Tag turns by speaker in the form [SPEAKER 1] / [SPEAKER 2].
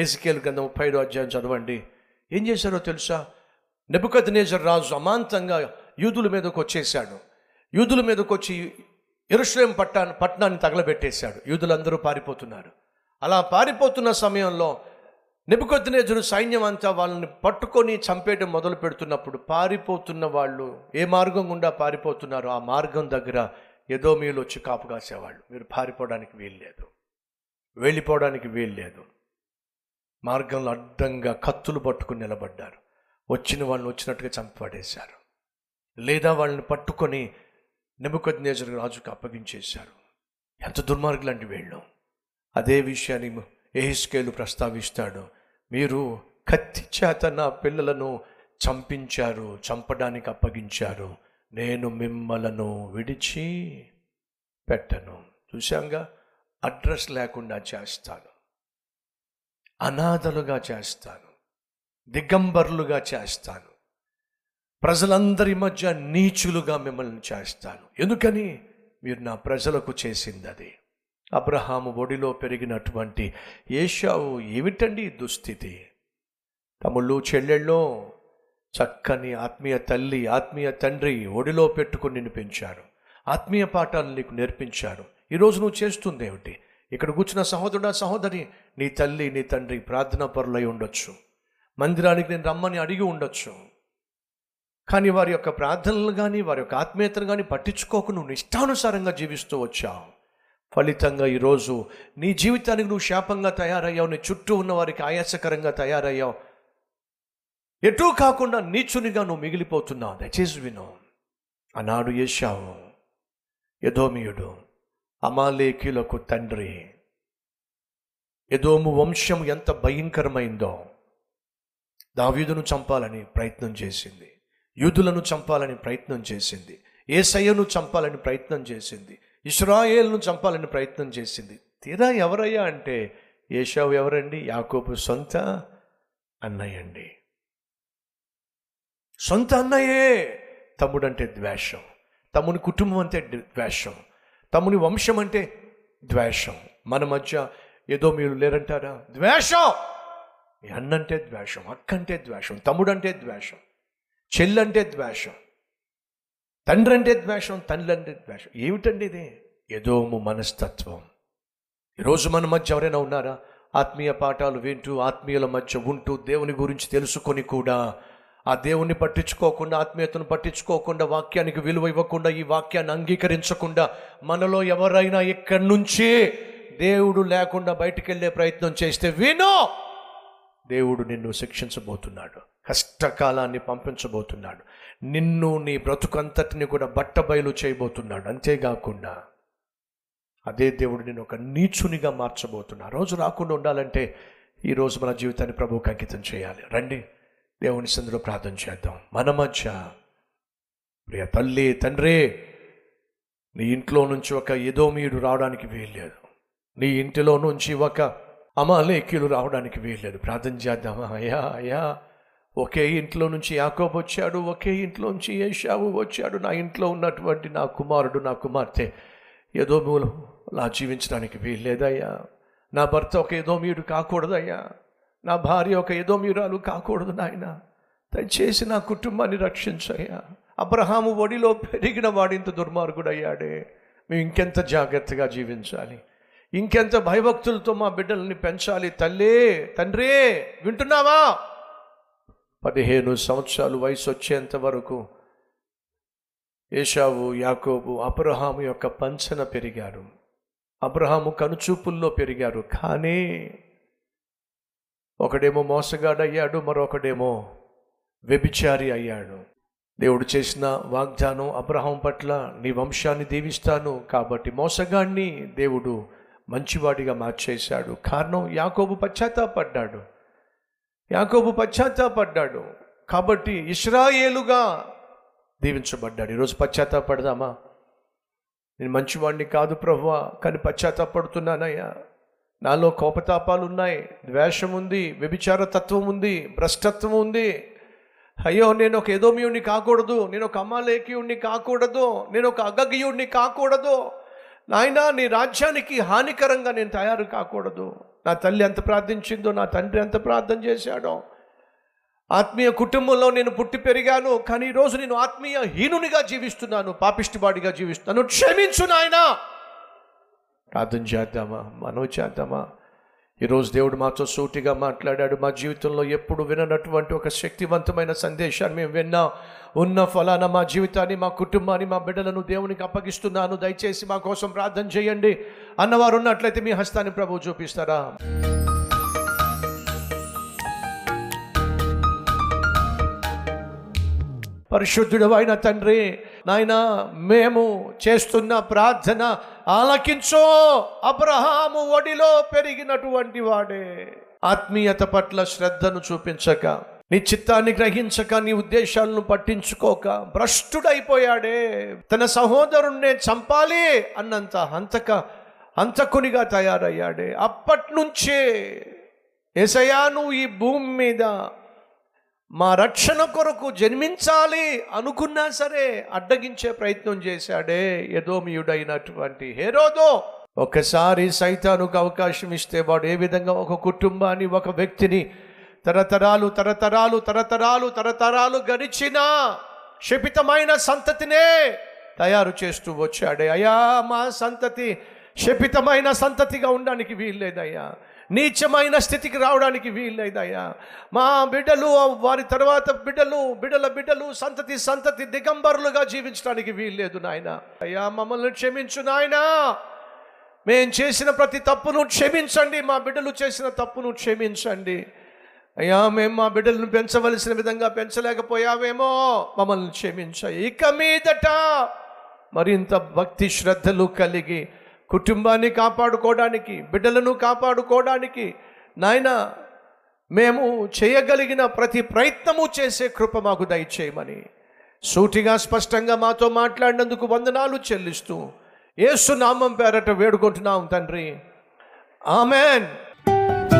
[SPEAKER 1] హెసికేల్ కింద ముప్పై ఐదో అధ్యాయం చదవండి. ఏం చేశారో తెలుసా? నెబుకద్నేజర్ రాజు అమాంతంగా యూదుల మీదకు వచ్చేసాడు యూదుల మీదకు వచ్చి ఇరుశ్రయం పట్టాన్ని పట్టణాన్ని తగలబెట్టేశాడు. యూదులందరూ పారిపోతున్నారు. అలా పారిపోతున్న సమయంలో నెబుకొద్దునేజుడు సైన్యం అంతా వాళ్ళని పట్టుకొని చంపేయడం మొదలు పెడుతున్నప్పుడు పారిపోతున్న వాళ్ళు ఏ మార్గం గుండా పారిపోతున్నారో ఆ మార్గం దగ్గర ఏదో మీలు వచ్చి కాపు కాసేవాళ్ళు. మీరు పారిపోవడానికి వీల్లేదు. వెళ్ళిపోవడానికి వీల్లేదు. మార్గంలో అడ్డంగా కత్తులు పట్టుకుని నిలబడ్డారు. వచ్చిన వాళ్ళని వచ్చినట్టుగా చంపబడేశారు. లేదా వాళ్ళని పట్టుకొని నెబుకొద్నేజర్ రాజుకు అప్పగించేశారు. ఎంత దుర్మార్గులండి వీళ్ళు. అదే విషయాన్ని ఏహిస్కేలు ప్రస్తావిస్తాడు. మీరు కత్తి చేత నా పిల్లలను చంపించారు చంపడానికి అప్పగించారు. నేను మిమ్మలను విడిచి పెట్టను. చూశాంగా? అడ్రస్ లేకుండా చేస్తాను. అనాథలుగా చేస్తాను దిగంబరులుగా చేస్తాను ప్రజలందరి మధ్య నీచులుగా మిమ్మల్ని చేస్తాను. ఎందుకని? మీరు నా ప్రజలకు చేసింది అది. అబ్రహాము ఒడిలో పెరిగినటువంటి ఏషావు ఏమిటండి దుస్థితి? తమ్ముళ్ళు చెల్లెళ్ళో చక్కని ఆత్మీయ తల్లి ఆత్మీయ తండ్రి ఒడిలో పెట్టుకుని నిన్ను పెంచారు ఆత్మీయ పాఠాలు నీకు నేర్పించారు ఈరోజు నువ్వు చేస్తుంది ఏమిటి ఇక్కడ కూర్చున్న సహోదరుడా సహోదరి నీ తల్లి నీ తండ్రి ప్రార్థనా పరులై ఉండొచ్చు. మందిరానికి నేను రమ్మని అడిగి ఉండొచ్చు. కానీ వారి యొక్క ప్రార్థనలు కానీ వారి యొక్క ఆత్మీయతను కానీ పట్టించుకోక. నువ్వు ఇష్టానుసారంగా జీవిస్తూ వచ్చావు. ఫలితంగా ఈరోజు నీ జీవితానికి నువ్వు శాపంగా తయారయ్యావు. నీ చుట్టూ ఉన్న వారికి ఆయాసకరంగా తయారయ్యావు. ఎటూ కాకుండా నీచునిగా నువ్వు మిగిలిపోతున్నావు. దయచేసి విను ఆనాడు ఏషావు యదోమియుడు అమాలేకీలకు తండ్రి. ఎదోము వంశం ఎంత భయంకరమైందో. దావీదును చంపాలని ప్రయత్నం చేసింది. యూదులను చంపాలని ప్రయత్నం చేసింది. ఏసయ్యను చంపాలని ప్రయత్నం చేసింది. ఇస్రాయేల్ను చంపాలని ప్రయత్నం చేసింది. తీరా ఎవరయ్యా అంటే ఏషావు ఎవరండి? యాకోబు సొంత అన్నయ్య అండి సొంత అన్నయ్యే! తమ్ముడంటే ద్వేషం. తమ్ముని కుటుంబం అంటే ద్వేషం. తమ్ముని వంశం అంటే ద్వేషం. మన మధ్య ఏదో మీరు లేరంటారా? ద్వేషం! మీ అన్నంటే ద్వేషం అక్కంటే ద్వేషం తమ్ముడంటే ద్వేషం చెల్లంటే ద్వేషం తండ్రి అంటే ద్వేషం తల్లి అంటే ద్వేషం. ఏమిటండి ఇది? ఏదోము మనస్తత్వం. ఈరోజు మన మధ్య ఎవరైనా ఉన్నారా? ఆత్మీయ పాఠాలు వింటూ ఆత్మీయుల మధ్య ఉంటూ దేవుని గురించి తెలుసుకొని కూడా ఆ దేవుణ్ణి పట్టించుకోకుండా ఆత్మీయతను పట్టించుకోకుండా వాక్యానికి విలువ ఇవ్వకుండా ఈ వాక్యాన్ని అంగీకరించకుండా మనలో ఎవరైనా ఇక్కడి నుంచి దేవుడు లేకుండా బయటికి వెళ్ళే ప్రయత్నం చేస్తే విను. దేవుడు నిన్ను శిక్షించబోతున్నాడు. కష్టకాలాన్ని పంపించబోతున్నాడు. నిన్ను నీ బ్రతుకంతటిని కూడా బట్టబయలు చేయబోతున్నాడు. అంతేకాకుండా అదే దేవుడు నేను ఒక నీచునిగా మార్చబోతున్నా రోజు రాకుండా ఉండాలంటే ఈరోజు మన జీవితాన్ని ప్రభువుకి అంకితం చేయాలి. రండి దేవుని సందులో ప్రార్థన చేద్దాం. మన మధ్య ప్రియ తల్లి తండ్రి నీ ఇంట్లో నుంచి ఒక ఏదో మీడు రావడానికి వీల్లేదు. నీ ఇంటిలో నుంచి ఒక అమాలేకీయులు రావడానికి వీల్లేదు. ప్రార్థన చేద్దామా అయ్యా అయ్యా ఒకే ఇంట్లో నుంచి యాకోబ్ వచ్చాడు ఒకే ఇంట్లో నుంచి ఏషావు వచ్చాడు. నా ఇంట్లో ఉన్నటువంటి నా కుమారుడు నా కుమార్తె ఏదో మూలం నా జీవించడానికి వీల్లేదయ్యా. నా భర్త ఒక ఏదో మీరు కాకూడదయ్యా. నా భార్య ఒక ఏదో మీరాలు కాకూడదు నాయన. దయచేసి నా కుటుంబాన్ని రక్షించయ్యా. అబ్రహాము ఒడిలో పెరిగిన వాడింత దుర్మార్గుడయ్యాడే. మేము ఇంకెంత జాగ్రత్తగా జీవించాలి? ఇంకెంత భయభక్తులతో మా బిడ్డల్ని పెంచాలి? తల్లే తండ్రే వింటున్నావా? పదిహేను సంవత్సరాలు వయసు వచ్చేంత వరకు ఏషావు యాకోబు అబ్రహాము యొక్క పంచన పెరిగారు. అబ్రహాము కనుచూపుల్లో పెరిగారు. కానీ ఒకడేమో మోసగాడయ్యాడు మరొకడేమో వ్యభిచారి అయ్యాడు. దేవుడు చేసిన వాగ్దానం అబ్రహం పట్ల నీ వంశాన్ని దీవిస్తాను కాబట్టి మోసగాడిని దేవుడు మంచివాడిగా మార్చేశాడు. కారణం యాకోబు పశ్చాత్తాపడ్డాడు. యాకోబు పశ్చాత్తాపడ్డాడు. కాబట్టి ఇస్రాయేలుగా దీవించబడ్డాడు. ఈరోజు పశ్చాత్తాపడదామా? నేను మంచివాడిని కాదు ప్రభువా కానీ పశ్చాత్తాపడుతున్నానయ్యా. నాలో కోపతాపాలు ఉన్నాయి ద్వేషం ఉంది వ్యభిచార తత్వం ఉంది భ్రష్టత్వం ఉంది. అయ్యో నేను ఒక ఎదోమియుడిని కాకూడదు నేను ఒక అమాలేకియుడిని కాకూడదు నేను ఒక అగగియుడిని కాకూడదు. నాయనా నీ రాజ్యానికి హానికరంగా నేను తయారు కాకూడదు. నా తల్లి ఎంత ప్రార్థించిందో నా తండ్రి ఎంత ప్రార్థన చేశాడో. ఆత్మీయ కుటుంబంలో నేను పుట్టి పెరిగాను కానీ ఈరోజు నేను ఆత్మీయ హీనునిగా జీవిస్తున్నాను పాపిష్టివాడిగా జీవిస్తున్నాను. క్షమించు నాయన. ప్రార్థన చేద్దామా? మనవి చేద్దామా? ఈరోజు దేవుడు మాతో సూటిగా మాట్లాడాడు. మా జీవితంలో ఎప్పుడు విననటువంటి ఒక శక్తివంతమైన సందేశాన్ని మేము విన్నాం. ఉన్న ఫలానా మా జీవితాన్ని మా కుటుంబాన్ని మా బిడ్డలను దేవునికి అప్పగిస్తున్నాను. దయచేసి మా కోసం ప్రార్థన చేయండి. అన్నవారు ఉన్నట్లయితే మీ హస్తాన్ని ప్రభు చూపిస్తారా? పరిశుద్ధుడు అయిన తండ్రి నాయన మేము చేస్తున్న ప్రార్థన ఆలకించో. అబ్రహాము ఒడిలో పెరిగినటువంటి వాడే. ఆత్మీయత పట్ల శ్రద్ధను చూపించక నీ చిత్తాన్ని గ్రహించక నీ ఉద్దేశాలను పట్టించుకోక భ్రష్టుడైపోయాడే. తన సహోదరుణ్ణే చంపాలి అన్నంత హంతక హంతకునిగా తయారయ్యాడే. అప్పటి నుంచే ఎసయా నువ్వు ఈ భూమి మీద మా రక్షణ కొరకు జన్మించాలి అనుకున్నా సరే అడ్డగించే ప్రయత్నం చేశాడే యదోమియుడైనటువంటి హేరోదో. ఒకసారి సైతానుకు అవకాశం ఇస్తే వాడు ఏ విధంగా ఒక కుటుంబాన్ని ఒక వ్యక్తిని తరతరాలు తరతరాలు తరతరాలు తరతరాలు గడిచిన శపితమైన సంతతినే తయారు చేస్తూ వచ్చాడే. అయ్యా మా సంతతి శపితమైన సంతతిగా ఉండడానికి వీల్లేదయ్యా. నీచమైన స్థితికి రావడానికి వీల్లేదయ్యా. మా బిడ్డలు వారి తర్వాత బిడ్డలు బిడ్డల బిడ్డలు సంతతి సంతతి దిగంబరులుగా జీవించడానికి వీల్లేదు నాయన. అయ్యా మమ్మల్ని క్షమించు నాయనా. మేము చేసిన ప్రతి తప్పును క్షమించండి. మా బిడ్డలు చేసిన తప్పును క్షమించండి. అయ్యా మేము మా బిడ్డలను పెంచవలసిన విధంగా పెంచలేకపోయావేమో. మమ్మల్ని క్షమించాయి ఇక మీదట మరింత భక్తి శ్రద్ధలు కలిగి కుటుంబాన్ని కాపాడుకోవడానికి బిడ్డలను కాపాడుకోవడానికి నాయన మేము చేయగలిగిన ప్రతి ప్రయత్నము చేసే కృప మాకు దయచేయమని సూటిగా స్పష్టంగా మాతో మాట్లాడినందుకు వందనాలు చెల్లిస్తూ ఏసునామం పేరట వేడుకుంటున్నాం తండ్రి. ఆమెన్.